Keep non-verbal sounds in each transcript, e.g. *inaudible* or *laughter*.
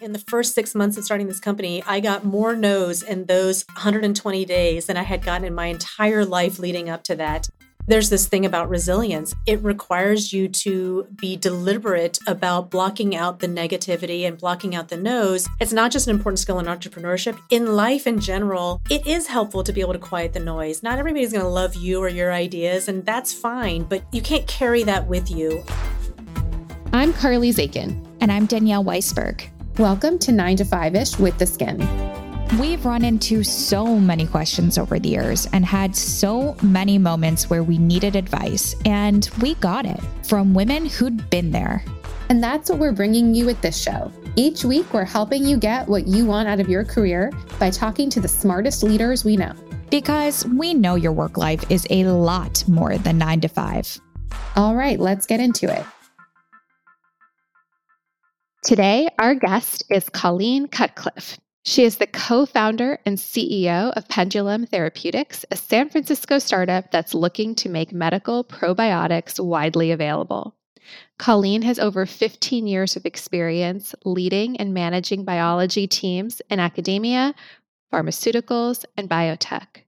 In the first six months of starting this company, I got more no's in those 120 days than I had gotten in my entire life leading up to that. There's this thing about resilience. It requires you to be deliberate about blocking out the negativity and blocking out the no's. It's not just an important skill in entrepreneurship. In life in general, it is helpful to be able to quiet the noise. Not everybody's going to love you or your ideas, and that's fine, but you can't carry that with you. I'm Carly Zakin. And I'm Danielle Weisberg. Welcome to 9 to 5 ish with the Skimm. We've run into so many questions over the years and had so many moments where we needed advice, and we got it from women who'd been there. And that's what we're bringing you with this show. Each week, we're helping you get what you want out of your career by talking to the smartest leaders we know. Because we know your work life is a lot more than nine to five. All right, let's get into it. Today, our guest is Colleen Cutcliffe. She is the co founder and CEO of Pendulum Therapeutics, a San Francisco startup that's looking to make medical probiotics widely available. Colleen has over 15 years of experience leading and managing biology teams in academia, pharmaceuticals, and biotech.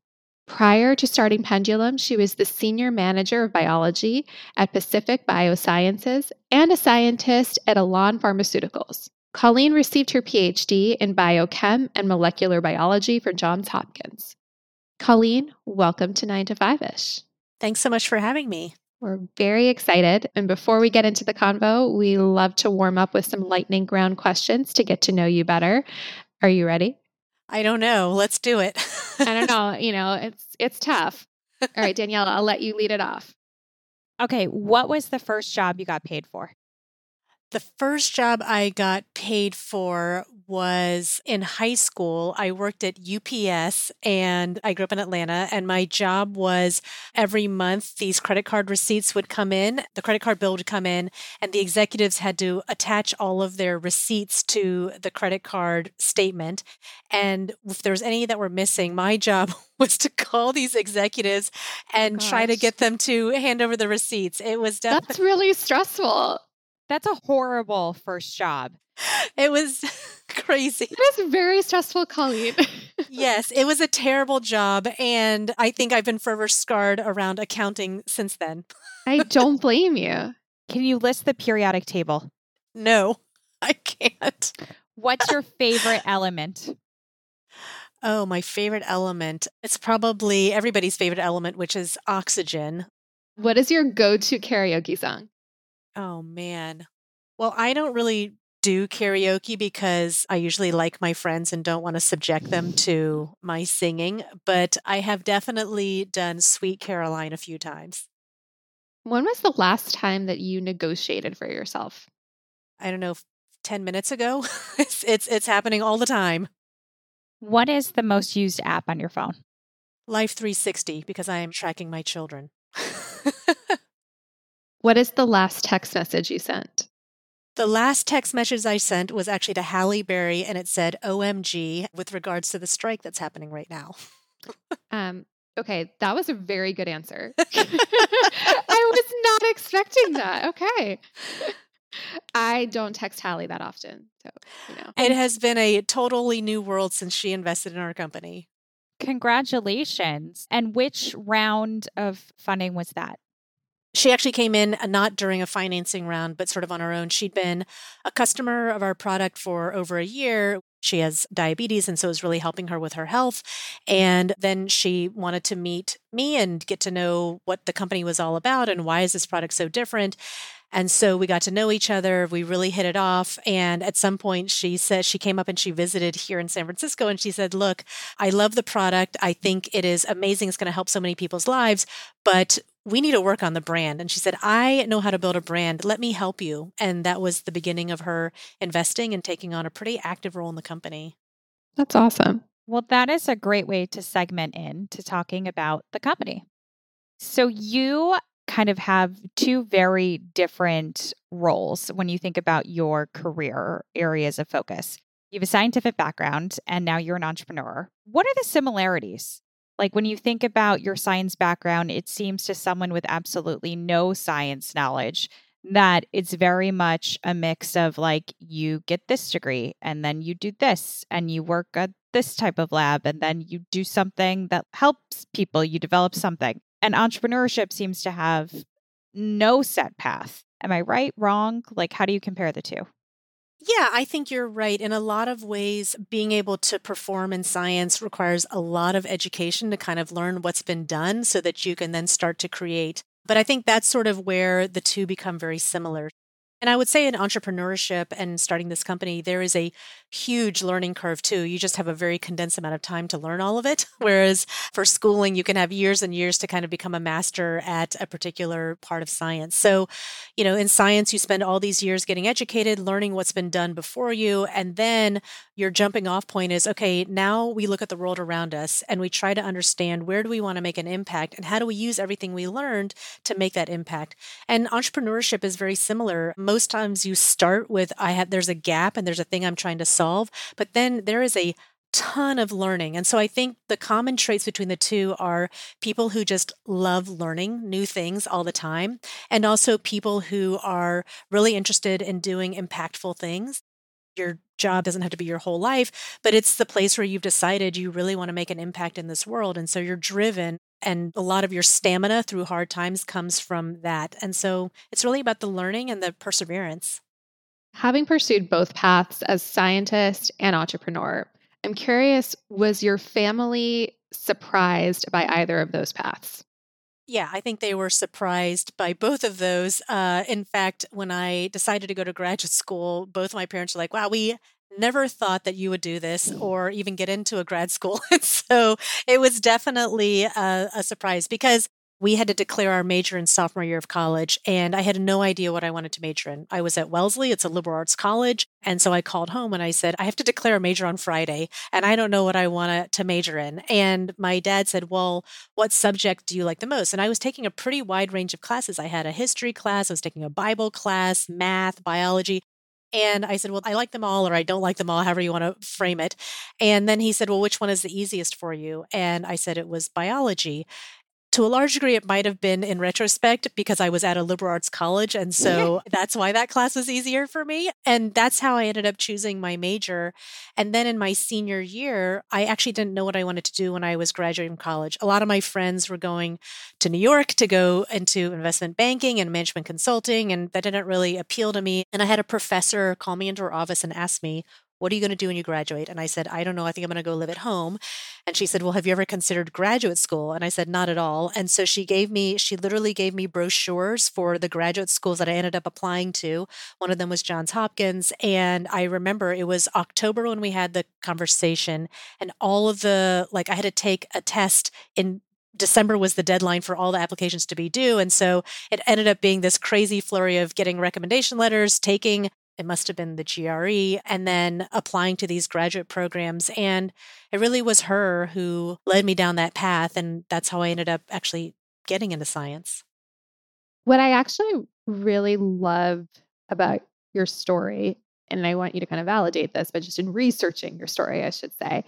Prior to starting Pendulum, she was the senior manager of biology at Pacific Biosciences and a scientist at Elan Pharmaceuticals. Colleen received her PhD in biochem and molecular biology from Johns Hopkins. Colleen, welcome to 9 to 5 ish. Thanks so much for having me. We're very excited. And before we get into the convo, we love to warm up with some lightning round questions to get to know you better. Are you ready? I don't know. Let's do it. I don't know. *laughs* You know, it's it's tough. All right, Danielle, I'll let you lead it off. Okay, what was the first job you got paid for? The first job I got paid for was in high school. I worked at UPS and I grew up in Atlanta. And my job was every month, these credit card receipts would come in, the credit card bill would come in, and the executives had to attach all of their receipts to the credit card statement. And if there was any that were missing, my job *laughs* was to call these executives and Gosh. try to get them to hand over the receipts. It was definitely. That's really stressful. That's a horrible first job. It was *laughs* crazy. It was very stressful, Colleen. *laughs* yes, it was a terrible job. And I think I've been forever scarred around accounting since then. I don't *laughs* blame you. Can you list the periodic table? No, I can't. What's your favorite element? Oh, my favorite element. It's probably everybody's favorite element, which is oxygen. What is your go to karaoke song? Oh, man. Well, I don't really do karaoke because I usually like my friends and don't want to subject them to my singing, but I have definitely done Sweet Caroline a few times. When was the last time that you negotiated for yourself? I don't know, 10 minutes ago. *laughs* it's, it's it's happening all the time. What is the most used app on your phone? Life 360 because I am tracking my children. *laughs* What is the last text message you sent? The last text message I sent was actually to Halle Berry and it said OMG with regards to the strike that's happening right now. Um, okay, that was a very good answer. *laughs* I was not expecting that. Okay. I don't text Halle that often. So, you know. It has been a totally new world since she invested in our company. Congratulations. And which round of funding was that? She actually came in uh, not during a financing round, but sort of on her own. She'd been a customer of our product for over a year. She has diabetes, and so it was really helping her with her health. And then she wanted to meet me and get to know what the company was all about and why is this product so different. And so we got to know each other. We really hit it off. And at some point, she said she came up and she visited here in San Francisco and she said, Look, I love the product. I think it is amazing. It's going to help so many people's lives, but we need to work on the brand. And she said, I know how to build a brand. Let me help you. And that was the beginning of her investing and taking on a pretty active role in the company. That's awesome. Well, that is a great way to segment in to talking about the company. So you kind of have two very different roles when you think about your career areas of focus. You have a scientific background and now you're an entrepreneur. What are the similarities? Like when you think about your science background, it seems to someone with absolutely no science knowledge that it's very much a mix of like you get this degree and then you do this and you work at this type of lab and then you do something that helps people, you develop something. And entrepreneurship seems to have no set path. Am I right, wrong? Like, how do you compare the two? Yeah, I think you're right. In a lot of ways, being able to perform in science requires a lot of education to kind of learn what's been done so that you can then start to create. But I think that's sort of where the two become very similar. And I would say in entrepreneurship and starting this company, there is a huge learning curve too. You just have a very condensed amount of time to learn all of it. *laughs* Whereas for schooling, you can have years and years to kind of become a master at a particular part of science. So, you know, in science, you spend all these years getting educated, learning what's been done before you. And then your jumping off point is okay, now we look at the world around us and we try to understand where do we want to make an impact and how do we use everything we learned to make that impact. And entrepreneurship is very similar most times you start with I have there's a gap and there's a thing I'm trying to solve, but then there is a ton of learning. And so I think the common traits between the two are people who just love learning new things all the time, and also people who are really interested in doing impactful things. Your job doesn't have to be your whole life, but it's the place where you've decided you really want to make an impact in this world. And so you're driven and a lot of your stamina through hard times comes from that. And so it's really about the learning and the perseverance. Having pursued both paths as scientist and entrepreneur, I'm curious was your family surprised by either of those paths? Yeah, I think they were surprised by both of those. Uh, in fact, when I decided to go to graduate school, both my parents were like, wow, we never thought that you would do this or even get into a grad school. *laughs* so it was definitely a, a, surprise because we had to declare our major in sophomore year of college and I had no idea what I wanted to major in. I was at Wellesley, it's a liberal arts college. And so I called home and I said, I have to declare a major on Friday and I don't know what I want to major in. And my dad said, Well, what subject do you like the most? And I was taking a pretty wide range of classes. I had a history class, I was taking a Bible class, math, biology. And I said, Well, I like them all, or I don't like them all, however you want to frame it. And then he said, Well, which one is the easiest for you? And I said, It was biology to a large degree, it might have been in retrospect because I was at a liberal arts college. And so mm-hmm. that's why that class was easier for me. And that's how I ended up choosing my major. And then in my senior year, I actually didn't know what I wanted to do when I was graduating from college. A lot of my friends were going to New York to go into investment banking and management consulting, and that didn't really appeal to me. And I had a professor call me into her office and ask me, what are you going to do when you graduate? And I said, I don't know. I think I'm going to go live at home. And she said, Well, have you ever considered graduate school? And I said, Not at all. And so she gave me, she literally gave me brochures for the graduate schools that I ended up applying to. One of them was Johns Hopkins. And I remember it was October when we had the conversation, and all of the, like, I had to take a test in December was the deadline for all the applications to be due. And so it ended up being this crazy flurry of getting recommendation letters, taking it must have been the GRE, and then applying to these graduate programs. And it really was her who led me down that path. And that's how I ended up actually getting into science. What I actually really love about your story, and I want you to kind of validate this, but just in researching your story, I should say,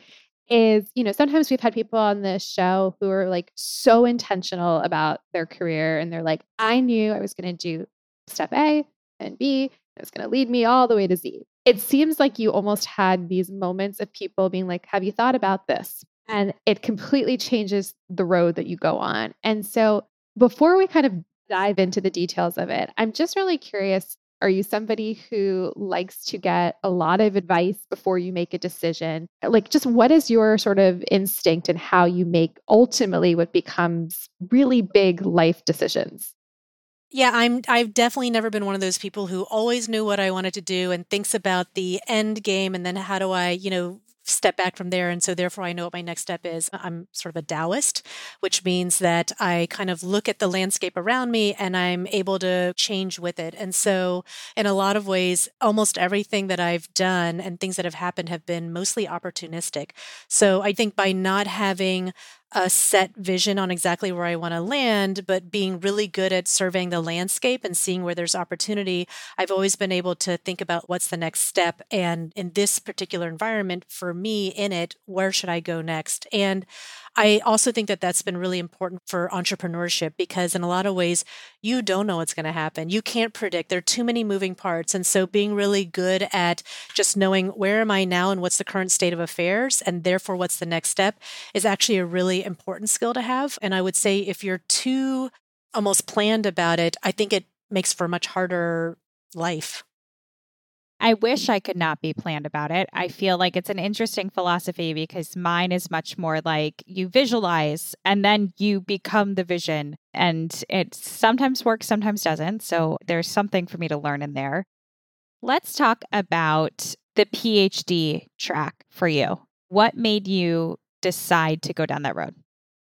is you know sometimes we've had people on this show who are like so intentional about their career and they're like i knew i was going to do step a and b it's going to lead me all the way to Z. It seems like you almost had these moments of people being like, Have you thought about this? And it completely changes the road that you go on. And so, before we kind of dive into the details of it, I'm just really curious are you somebody who likes to get a lot of advice before you make a decision? Like, just what is your sort of instinct and how you make ultimately what becomes really big life decisions? Yeah, I'm I've definitely never been one of those people who always knew what I wanted to do and thinks about the end game and then how do I, you know, step back from there and so therefore I know what my next step is. I'm sort of a Taoist, which means that I kind of look at the landscape around me and I'm able to change with it. And so in a lot of ways almost everything that I've done and things that have happened have been mostly opportunistic. So I think by not having a set vision on exactly where I want to land, but being really good at surveying the landscape and seeing where there's opportunity, I've always been able to think about what's the next step. And in this particular environment, for me in it, where should I go next? And I also think that that's been really important for entrepreneurship because, in a lot of ways, you don't know what's going to happen. You can't predict. There are too many moving parts. And so, being really good at just knowing where am I now and what's the current state of affairs, and therefore what's the next step, is actually a really important skill to have. And I would say if you're too almost planned about it, I think it makes for a much harder life. I wish I could not be planned about it. I feel like it's an interesting philosophy because mine is much more like you visualize and then you become the vision. And it sometimes works, sometimes doesn't. So there's something for me to learn in there. Let's talk about the PhD track for you. What made you decide to go down that road?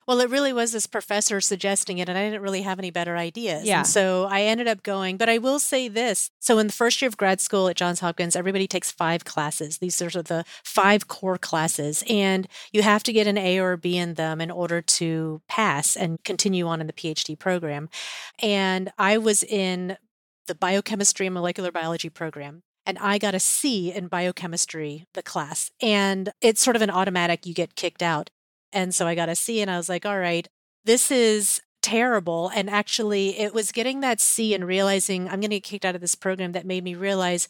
Well, it really was this professor suggesting it, and I didn't really have any better ideas. Yeah. And so I ended up going, but I will say this. So in the first year of grad school at Johns Hopkins, everybody takes five classes. These are the five core classes, and you have to get an A or a B in them in order to pass and continue on in the PhD program. And I was in the biochemistry and molecular biology program and I got a C in biochemistry, the class. And it's sort of an automatic, you get kicked out. And so I got a C and I was like, all right, this is terrible. And actually, it was getting that C and realizing I'm going to get kicked out of this program that made me realize,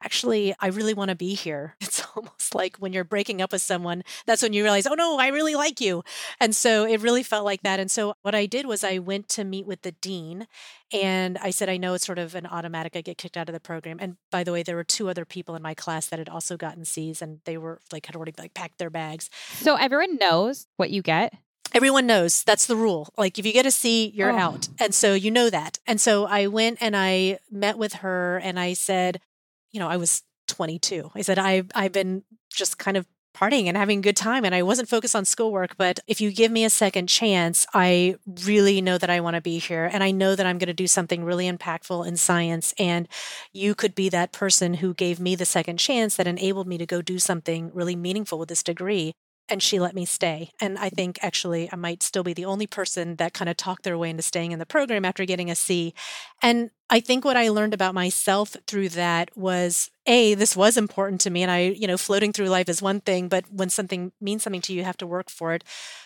actually, I really want to be here. *laughs* It's almost like when you're breaking up with someone, that's when you realize, oh no, I really like you. And so it really felt like that. And so what I did was I went to meet with the dean and I said, I know it's sort of an automatic, I get kicked out of the program. And by the way, there were two other people in my class that had also gotten C's and they were like, had already like packed their bags. So everyone knows what you get everyone knows that's the rule. Like if you get a C, you're oh. out. And so you know that. And so I went and I met with her and I said, you know, I was 22. I said, I, I've been just kind of partying and having a good time and I wasn't focused on schoolwork, but if you give me a second chance, I really know that I want to be here and I know that I'm going to do something really impactful in science and you could be that person who gave me the second chance that enabled me to go do something really meaningful with this degree and she let me stay. And I think actually I might still be the only person that kind of talked their way into staying in the program after getting a C. And I think what I learned about myself through that was a this was important to me and I, you know, floating through life is one thing, but when something means something to you, you have to work for it.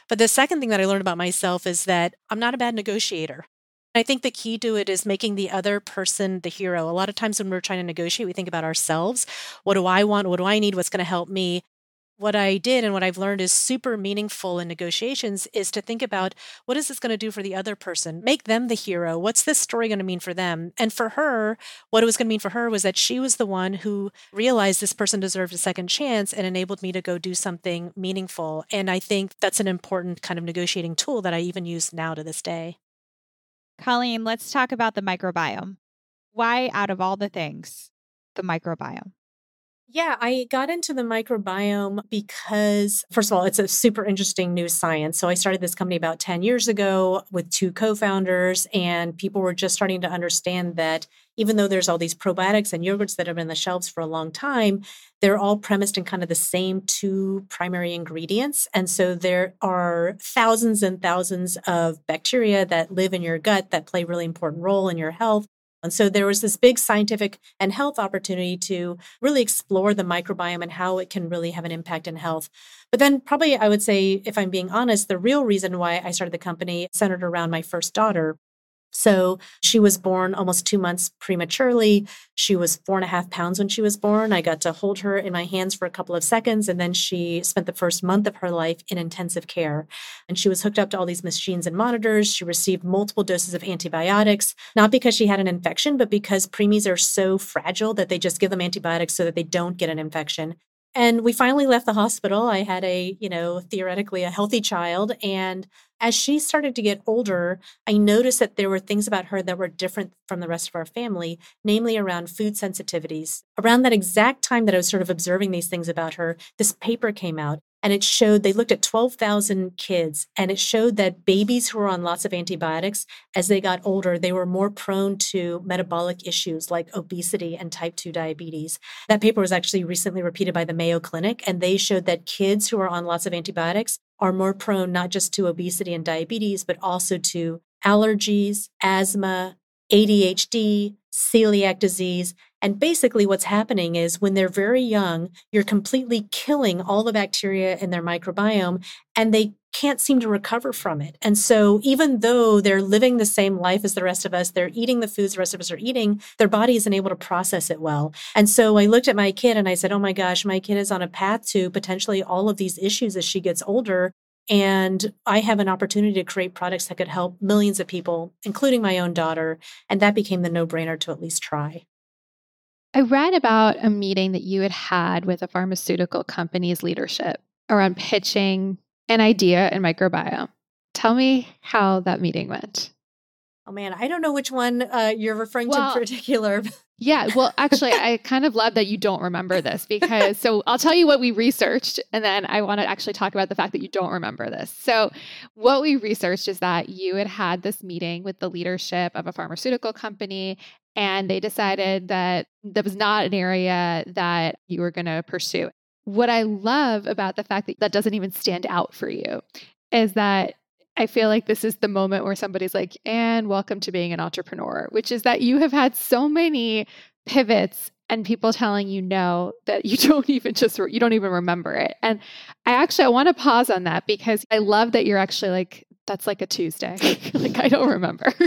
But the second thing that I learned about myself is that I'm not a bad negotiator. I think the key to it is making the other person the hero. A lot of times when we're trying to negotiate, we think about ourselves. What do I want? What do I need? What's going to help me? What I did and what I've learned is super meaningful in negotiations is to think about what is this going to do for the other person? Make them the hero. What's this story going to mean for them? And for her, what it was going to mean for her was that she was the one who realized this person deserved a second chance and enabled me to go do something meaningful. And I think that's an important kind of negotiating tool that I even use now to this day. Colleen, let's talk about the microbiome. Why, out of all the things, the microbiome? Yeah, I got into the microbiome because, first of all, it's a super interesting new science. So I started this company about 10 years ago with two co founders, and people were just starting to understand that even though there's all these probiotics and yogurts that have been on the shelves for a long time, they're all premised in kind of the same two primary ingredients. And so there are thousands and thousands of bacteria that live in your gut that play really important role in your health. And so there was this big scientific and health opportunity to really explore the microbiome and how it can really have an impact in health. But then, probably, I would say, if I'm being honest, the real reason why I started the company centered around my first daughter. So she was born almost two months prematurely. She was four and a half pounds when she was born. I got to hold her in my hands for a couple of seconds, and then she spent the first month of her life in intensive care. And she was hooked up to all these machines and monitors. She received multiple doses of antibiotics, not because she had an infection, but because preemies are so fragile that they just give them antibiotics so that they don't get an infection. And we finally left the hospital. I had a, you know, theoretically a healthy child. And as she started to get older, I noticed that there were things about her that were different from the rest of our family, namely around food sensitivities. Around that exact time that I was sort of observing these things about her, this paper came out and it showed they looked at 12,000 kids and it showed that babies who were on lots of antibiotics as they got older they were more prone to metabolic issues like obesity and type 2 diabetes that paper was actually recently repeated by the Mayo Clinic and they showed that kids who are on lots of antibiotics are more prone not just to obesity and diabetes, but also to allergies, asthma, ADHD, celiac disease. And basically, what's happening is when they're very young, you're completely killing all the bacteria in their microbiome and they can't seem to recover from it. And so, even though they're living the same life as the rest of us, they're eating the foods the rest of us are eating, their body isn't able to process it well. And so, I looked at my kid and I said, Oh my gosh, my kid is on a path to potentially all of these issues as she gets older. And I have an opportunity to create products that could help millions of people, including my own daughter. And that became the no brainer to at least try. I read about a meeting that you had had with a pharmaceutical company's leadership around pitching an idea in microbiome. Tell me how that meeting went. Oh man, I don't know which one uh, you're referring well, to in particular. Yeah, well, actually, I kind of love that you don't remember this because so I'll tell you what we researched, and then I want to actually talk about the fact that you don't remember this. So, what we researched is that you had had this meeting with the leadership of a pharmaceutical company, and they decided that that was not an area that you were going to pursue. What I love about the fact that that doesn't even stand out for you is that I feel like this is the moment where somebody's like, and welcome to being an entrepreneur, which is that you have had so many pivots and people telling you no that you *laughs* don't even just you don't even remember it. And i actually i want to pause on that because i love that you're actually like that's like a tuesday. *laughs* Like i don't remember. *laughs*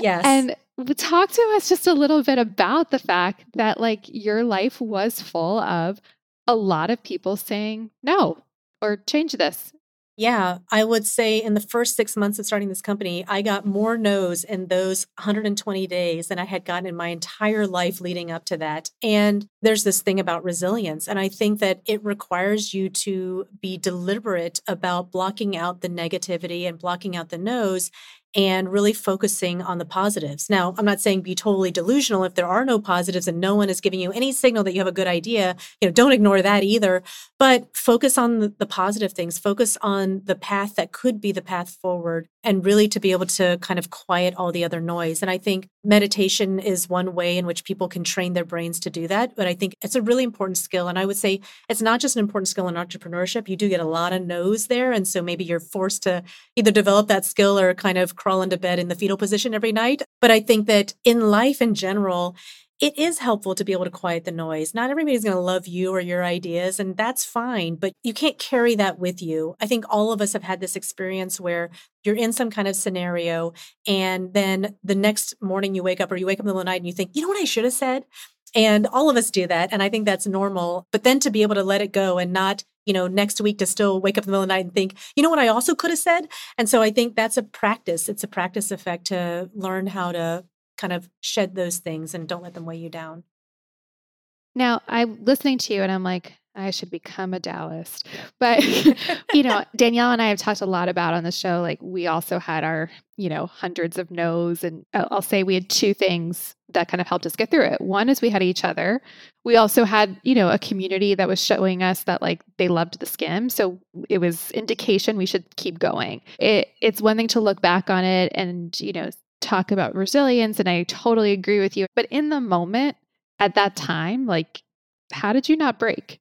Yes. And talk to us just a little bit about the fact that like your life was full of a lot of people saying no or change this yeah, I would say in the first six months of starting this company, I got more no's in those 120 days than I had gotten in my entire life leading up to that. And there's this thing about resilience. And I think that it requires you to be deliberate about blocking out the negativity and blocking out the no's and really focusing on the positives. Now, I'm not saying be totally delusional if there are no positives and no one is giving you any signal that you have a good idea. You know, don't ignore that either, but focus on the, positive things. Focus on the path that could be the path forward and really to be able to kind of quiet all the other noise. And I think meditation is one way in which people can train their brains to do that, but I think it's a really important skill and I would say it's not just an important skill in entrepreneurship. You do get a lot of no's there and so maybe you're forced to either develop that skill or kind of crawl into bed in the fetal position every night. But I think that in life in general, it is helpful to be able to quiet the noise. Not everybody's going to love you or your ideas, and that's fine, but you can't carry that with you. I think all of us have had this experience where you're in some kind of scenario, and then the next morning you wake up or you wake up in the middle of the night and you think, you know what I should have said? And all of us do that. And I think that's normal. But then to be able to let it go and not you know, next week to still wake up in the middle of the night and think, you know what, I also could have said. And so I think that's a practice. It's a practice effect to learn how to kind of shed those things and don't let them weigh you down. Now, I'm listening to you and I'm like, I should become a Taoist. *laughs* But, *laughs* you know, Danielle and I have talked a lot about on the show, like we also had our, you know, hundreds of no's. And uh, I'll say we had two things that kind of helped us get through it. One is we had each other. We also had, you know, a community that was showing us that like they loved the Skimm. So it was indication we should keep going. It, it's one thing to look back on it and, you know, talk about resilience. And I totally agree with you. But in the moment, at that time, like, how did you not break?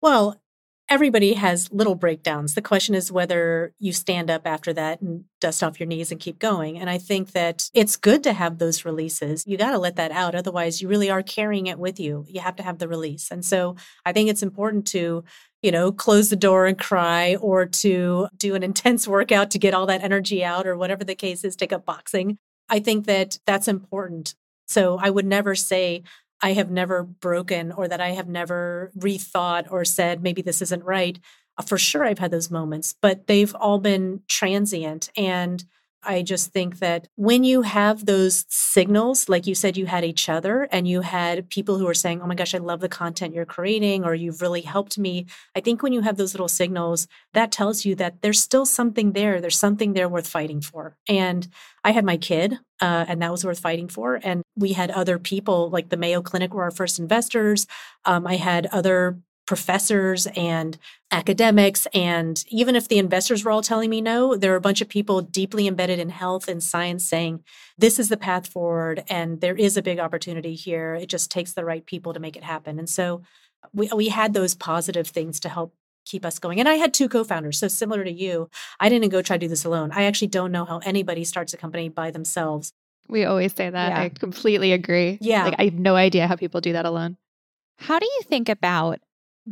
Well, everybody has little breakdowns. The question is whether you stand up after that and dust off your knees and keep going. And I think that it's good to have those releases. You got to let that out. Otherwise, you really are carrying it with you. You have to have the release. And so I think it's important to, you know, close the door and cry or to do an *laughs* intense workout to get all that energy out or whatever the case is, take up boxing. I think that that's important. So I would never say, I have never broken or that I have never rethought or said, maybe this isn't right. Uh, for sure, I've had those moments, but they've all been transient. And I just think that when you have those signals, like you said, you had each other and you had people who are saying, Oh my gosh, I love the content you're creating, or you've really helped me. I think when you have those little signals, that tells you that there's still something there. There's something there worth fighting for. And I had my kid, uh, and that was worth fighting for. And we had other people, like the Mayo Clinic were our first investors. Um, I had other professors and academics. And even if the investors were all telling me no, there are a bunch of people deeply embedded in health and science saying, this is the path forward and there is a big opportunity here. It just takes the right people to make it happen. And so we, we had those positive things to help keep us going. And I had two co-founders, so similar to you, I didn't go try to do this alone. I actually don't know how anybody starts a company by themselves. We always say that. Yeah. I completely agree. Yeah. Like I have no idea how people do that alone. How do you think about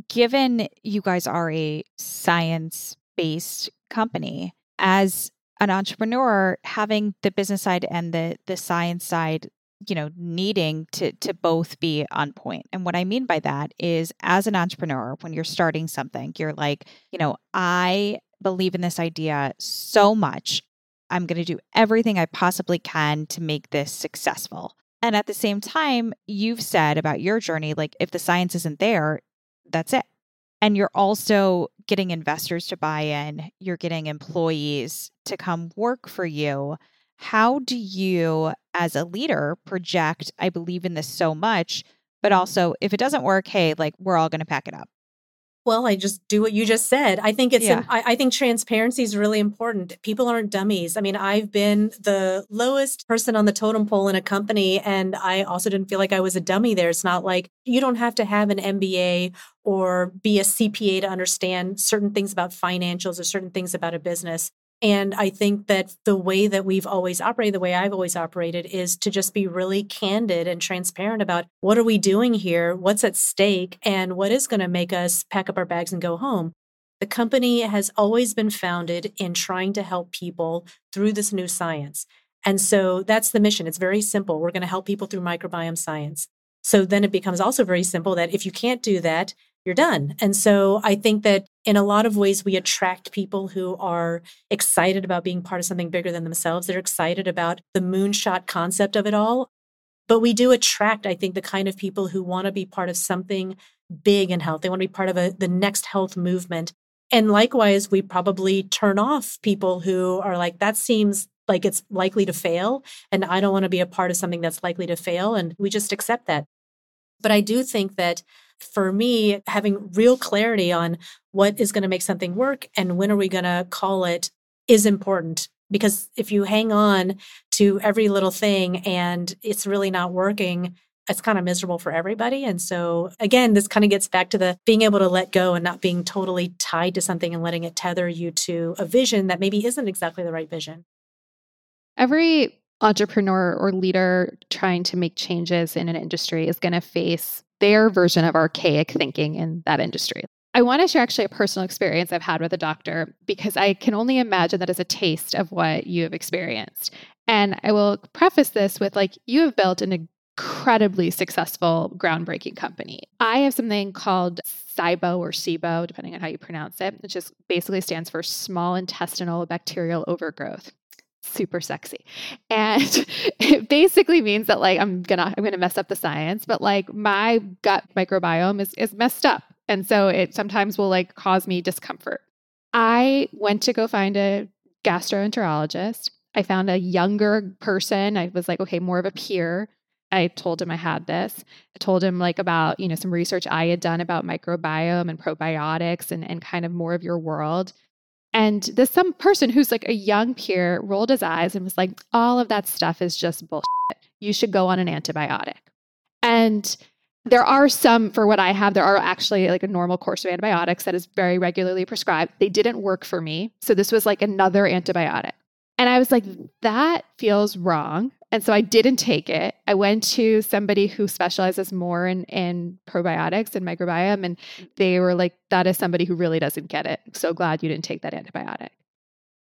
given you guys are a science-based company as an entrepreneur having the business side and the the science side you know needing to to both be on point. And what i mean by that is as an entrepreneur when you're starting something you're like you know i believe in this idea so much i'm going to do everything i possibly can to make this successful. And at the same time you've said about your journey like if the science isn't there that's it and you're also getting investors to buy in you're getting employees to come work for you how do you, as a leader, project, I believe in this so much, but also if it doesn't work, hey, like we're all going to pack it up? Well, I just do what you just said. I think it's, yeah. an, I, I think transparency is really important. People aren't dummies. I mean, I've been the lowest person on the totem pole in a company, and I also didn't feel like I was a dummy there. It's not like you don't have to have an MBA or be a CPA to understand certain things about financials or certain things about a business. And I think that the way that we've always operated, the way I've always operated, is to just be really candid and transparent about what are we doing here, what's at stake, and what is going to make us pack up our bags and go home. The company has always been founded in trying to help people through this new science. And so that's the mission. It's very simple. We're going to help people through microbiome science. So then it becomes also very simple that if you can't do that, you're done. And so I think that in a lot of ways, we attract people who are excited about being part of something bigger than themselves. They're excited about the moonshot concept of it all. But we do attract, I think, the kind of people who want to be part of something big in health. They want to be part of a, the next health movement. And likewise, we probably turn off people who are like, that seems like it's likely to fail. And I don't want to be a part of something that's likely to fail. And we just accept that. But I do think that for me, having real clarity on what is going to make something work and when are we going to call it is important. Because if you hang on to every little thing and it's really not working, it's kind of miserable for everybody. And so, again, this kind of gets back to the being able to let go and not being totally tied to something and letting it tether you to a vision that maybe isn't exactly the right vision. Every entrepreneur or leader trying to make changes in an industry is going to face their version of archaic thinking in that industry. I want to share actually a personal experience I've had with a doctor because I can only imagine that as a taste of what you have experienced. And I will preface this with like, you have built an incredibly successful, groundbreaking company. I have something called SIBO or SIBO, depending on how you pronounce it, which just basically stands for small intestinal bacterial overgrowth super sexy. And *laughs* it basically means that like I'm gonna I'm gonna mess up the science, but like my gut microbiome is is messed up. And so it sometimes will like cause me discomfort. I went to go find a gastroenterologist. I found a younger person. I was like, okay, more of a peer. I told him I had this. I told him like about, you know, some research I had done about microbiome and probiotics and, and kind of more of your world. And this some person who's like a young peer rolled his eyes and was like, all of that stuff is just bullshit. You should go on an antibiotic. And there are some, for what I have, there are actually like a normal course of antibiotics that is very regularly prescribed. They didn't work for me. So this was like another antibiotic. And I was like, that feels wrong. And so I didn't take it. I went to somebody who specializes more in, in probiotics and microbiome, and they were like, that is somebody who really doesn't get it. So glad you didn't take that antibiotic.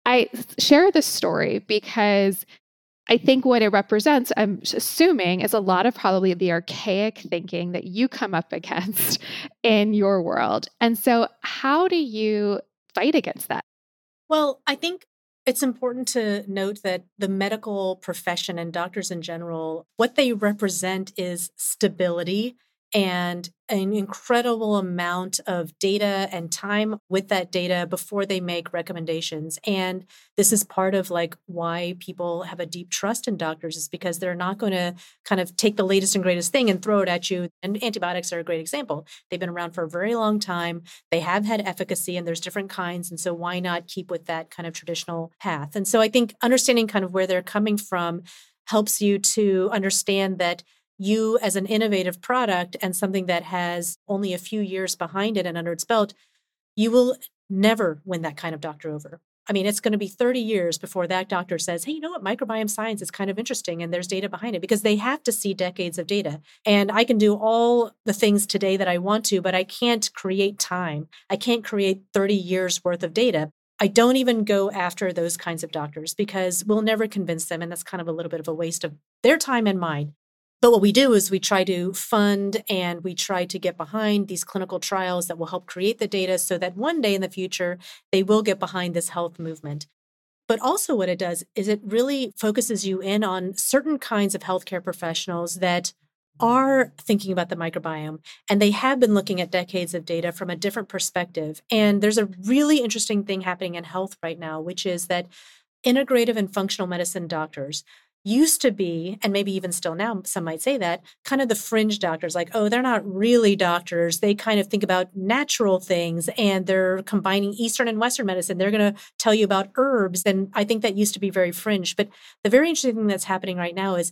I share this story because I think what it represents, I'm assuming, is a lot of probably the archaic thinking that you come up *laughs* against in your world. And so, how do you fight against that? Well, I think it's important to note that the medical profession and doctors in general, what they represent is stability and an incredible amount of data and time with that data before they make recommendations. And this is part of like why people have a deep trust in doctors is because they're not going to kind of take the latest and greatest thing and throw it at you. And antibiotics are a great example. They've been around for a very long time. They have had efficacy and there's different kinds. And so why not keep with that kind of traditional path? And so I think understanding kind of where they're coming from helps you to understand that you as an innovative product and something that has only a few years behind it and under its belt you will never win that kind of doctor over. I mean, it's going to be 30 years before that doctor says, hey, you know what? Microbiome science is kind of interesting and there's data behind it because they have to see decades of data. And I can do all the things today that I want to, but I can't create time. I can't create 30 years worth of data. I don't even go after those kinds of doctors because we'll never convince them. And that's kind of a little bit of a waste of their time and mine. But what we do is we try to fund and we try to get behind these clinical trials that will help create the data so that one day in the future, they will get behind this health movement. But also, what it does is it really focuses you in on certain kinds of healthcare professionals that are thinking about the microbiome and they have been looking at decades of data from a different perspective. And there's a really interesting thing happening in health right now, which is that integrative and functional medicine doctors used to be, and maybe even still now, some might say that, kind of the fringe doctors, like, oh, they're not really doctors. They kind of think about natural things and they're combining Eastern and Western medicine. They're going to tell you about herbs. And I think that used to be very fringe. But the very interesting thing that's happening right now is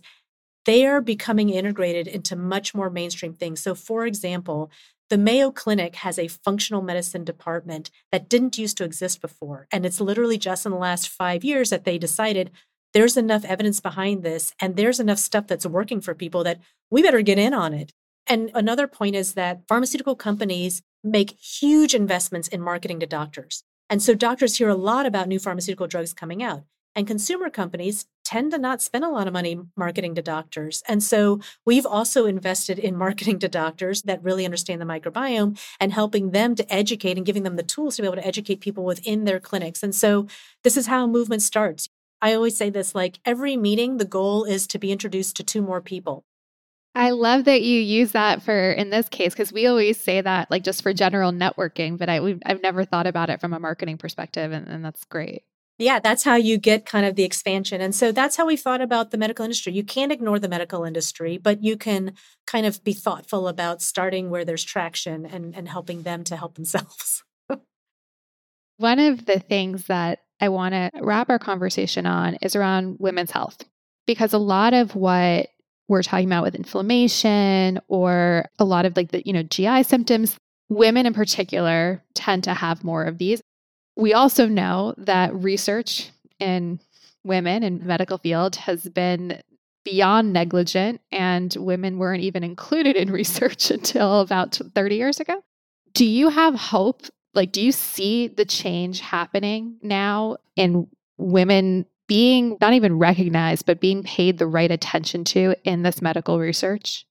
they are becoming integrated into much more mainstream things. So, for example, the Mayo Clinic has a functional medicine department that didn't used to exist before. And it's literally just in the last five years that they decided there's enough evidence behind this and there's enough stuff that's working for people that we better get in on it. And another point is that pharmaceutical companies make huge investments in marketing to doctors. And so doctors hear a lot about new pharmaceutical drugs coming out. And consumer companies tend to not spend a lot of money marketing to doctors. And so we've also invested in *laughs* marketing to doctors that really understand the microbiome and helping them to educate and giving them the tools to be able to educate people within their clinics. And so this is how movement starts. I always say this like every meeting, the goal is to be introduced to two more people. I love that you use that for in this case because we always say that like just for general networking, but I I've never thought about it from a marketing perspective, and, and that's great. Yeah, that's how you get kind of the expansion. And so that's how we thought about the medical industry. You can't ignore the medical industry, but you can kind of be thoughtful about starting where there's traction and, and helping them to help themselves. *laughs* One of the things that I want to wrap our conversation on is around women's health, because a lot of what we're talking about with inflammation or a lot of like the, you know, GI symptoms, women in particular tend to have more of these. We also know that research in women in medical field has been beyond negligent and women weren't even included in *laughs* research until about 30 years ago. Do you have hope like, do you see the change happening now in women being not even recognized, but being paid the right attention to in this medical research?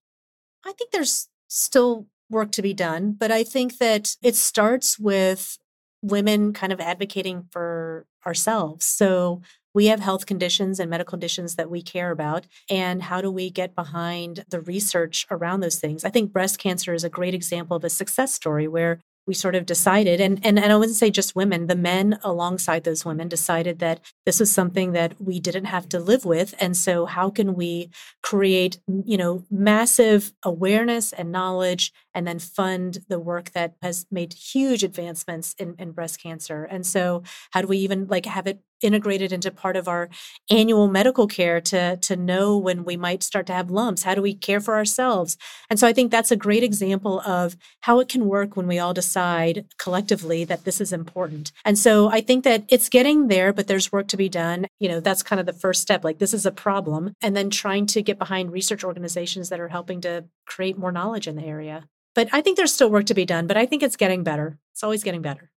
I think there's still work to be done, but I think that it starts with women kind of advocating for ourselves. So we have health conditions and medical conditions that we care about. And how do we get behind the research around those things? I think breast cancer is a great example of a success story where we sort of decided and, and and I wouldn't say just women, the men alongside those women decided that this was something that we didn't have to live with. And so how can we create, you know, massive awareness and knowledge and then fund the work that has made huge advancements in, in breast cancer. And so how do we even like have it integrated into part of our annual medical care to to know when we might start to have lumps? How do we care for ourselves? And so i think that's a great example of how it can work when we all decide collectively that this is important. And so i think that it's getting there but there's work to be done. You know that's kind of the first step like this is a problem and then trying to get behind research organizations that are helping to create more knowledge in the area. But i think there's still work to be done but i think it's getting better. It's always getting better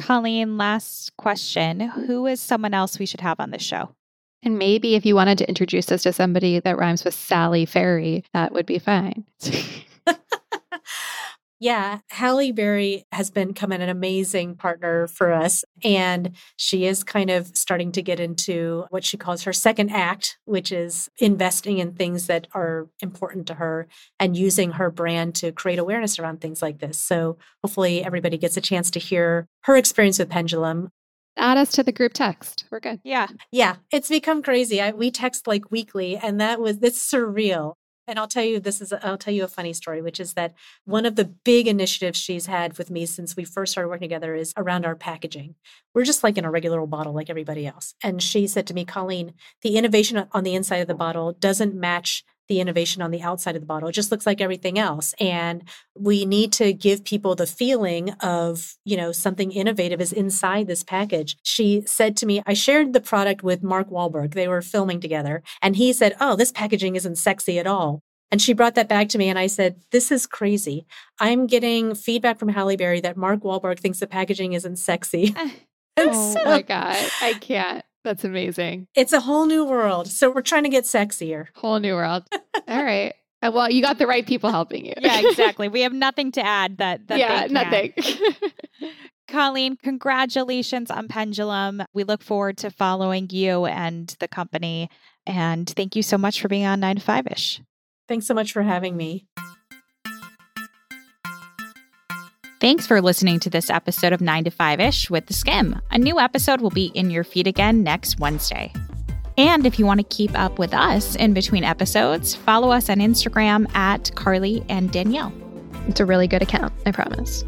Colleen, last question. Who is someone else we should have on this show? And maybe if you wanted to introduce us to somebody that rhymes with Sally Ferry, that would be fine. *laughs* Yeah, Halle Berry has been becoming an amazing partner for us. And she is kind of starting to get into what she calls her second act, which is investing in things that are important to her and using her brand to create awareness around things like this. So hopefully everybody gets a chance to hear her experience with Pendulum. Add us to the group text. We're good. Yeah. Yeah. It's become crazy. I, we text like weekly, and that was, it's surreal. And I'll tell you, this is, I'll tell you a funny story, which is that one of the big initiatives she's had with me since we first started working together is around our packaging. We're just like in a regular old bottle, like everybody else. And she said to me, Colleen, the innovation on the inside of the bottle doesn't match the innovation on the outside of the bottle. It just looks like everything else. And we need to give people the feeling of, you know, something innovative is inside this package. She said to me, I shared the product with Mark Wahlberg. They were filming together. And he said, Oh, this packaging isn't sexy at all. And she brought that back to me, and I said, This is crazy. I'm getting feedback from Halle Berry that Mark Wahlberg thinks the packaging isn't sexy. *laughs* *laughs* oh so, my God. I can't. That's amazing. It's a whole new world. So we're trying to get sexier. Whole new world. *laughs* All right. Uh, well, you got the right people helping you. yeah, exactly. *laughs* We have nothing to add that, that yeah, nothing. *laughs* Colleen, congratulations on Pendulum. We look forward to following you and the company. And thank you so much for being on 9 to 5 ish. Thanks so much for having me. Thanks for listening to this episode of 9 to 5 ish with The Skimm. A new episode will be in your feed again next Wednesday. And if you want to keep up with us in between episodes, follow us on Instagram at Carly and Danielle. It's a really good account, I promise.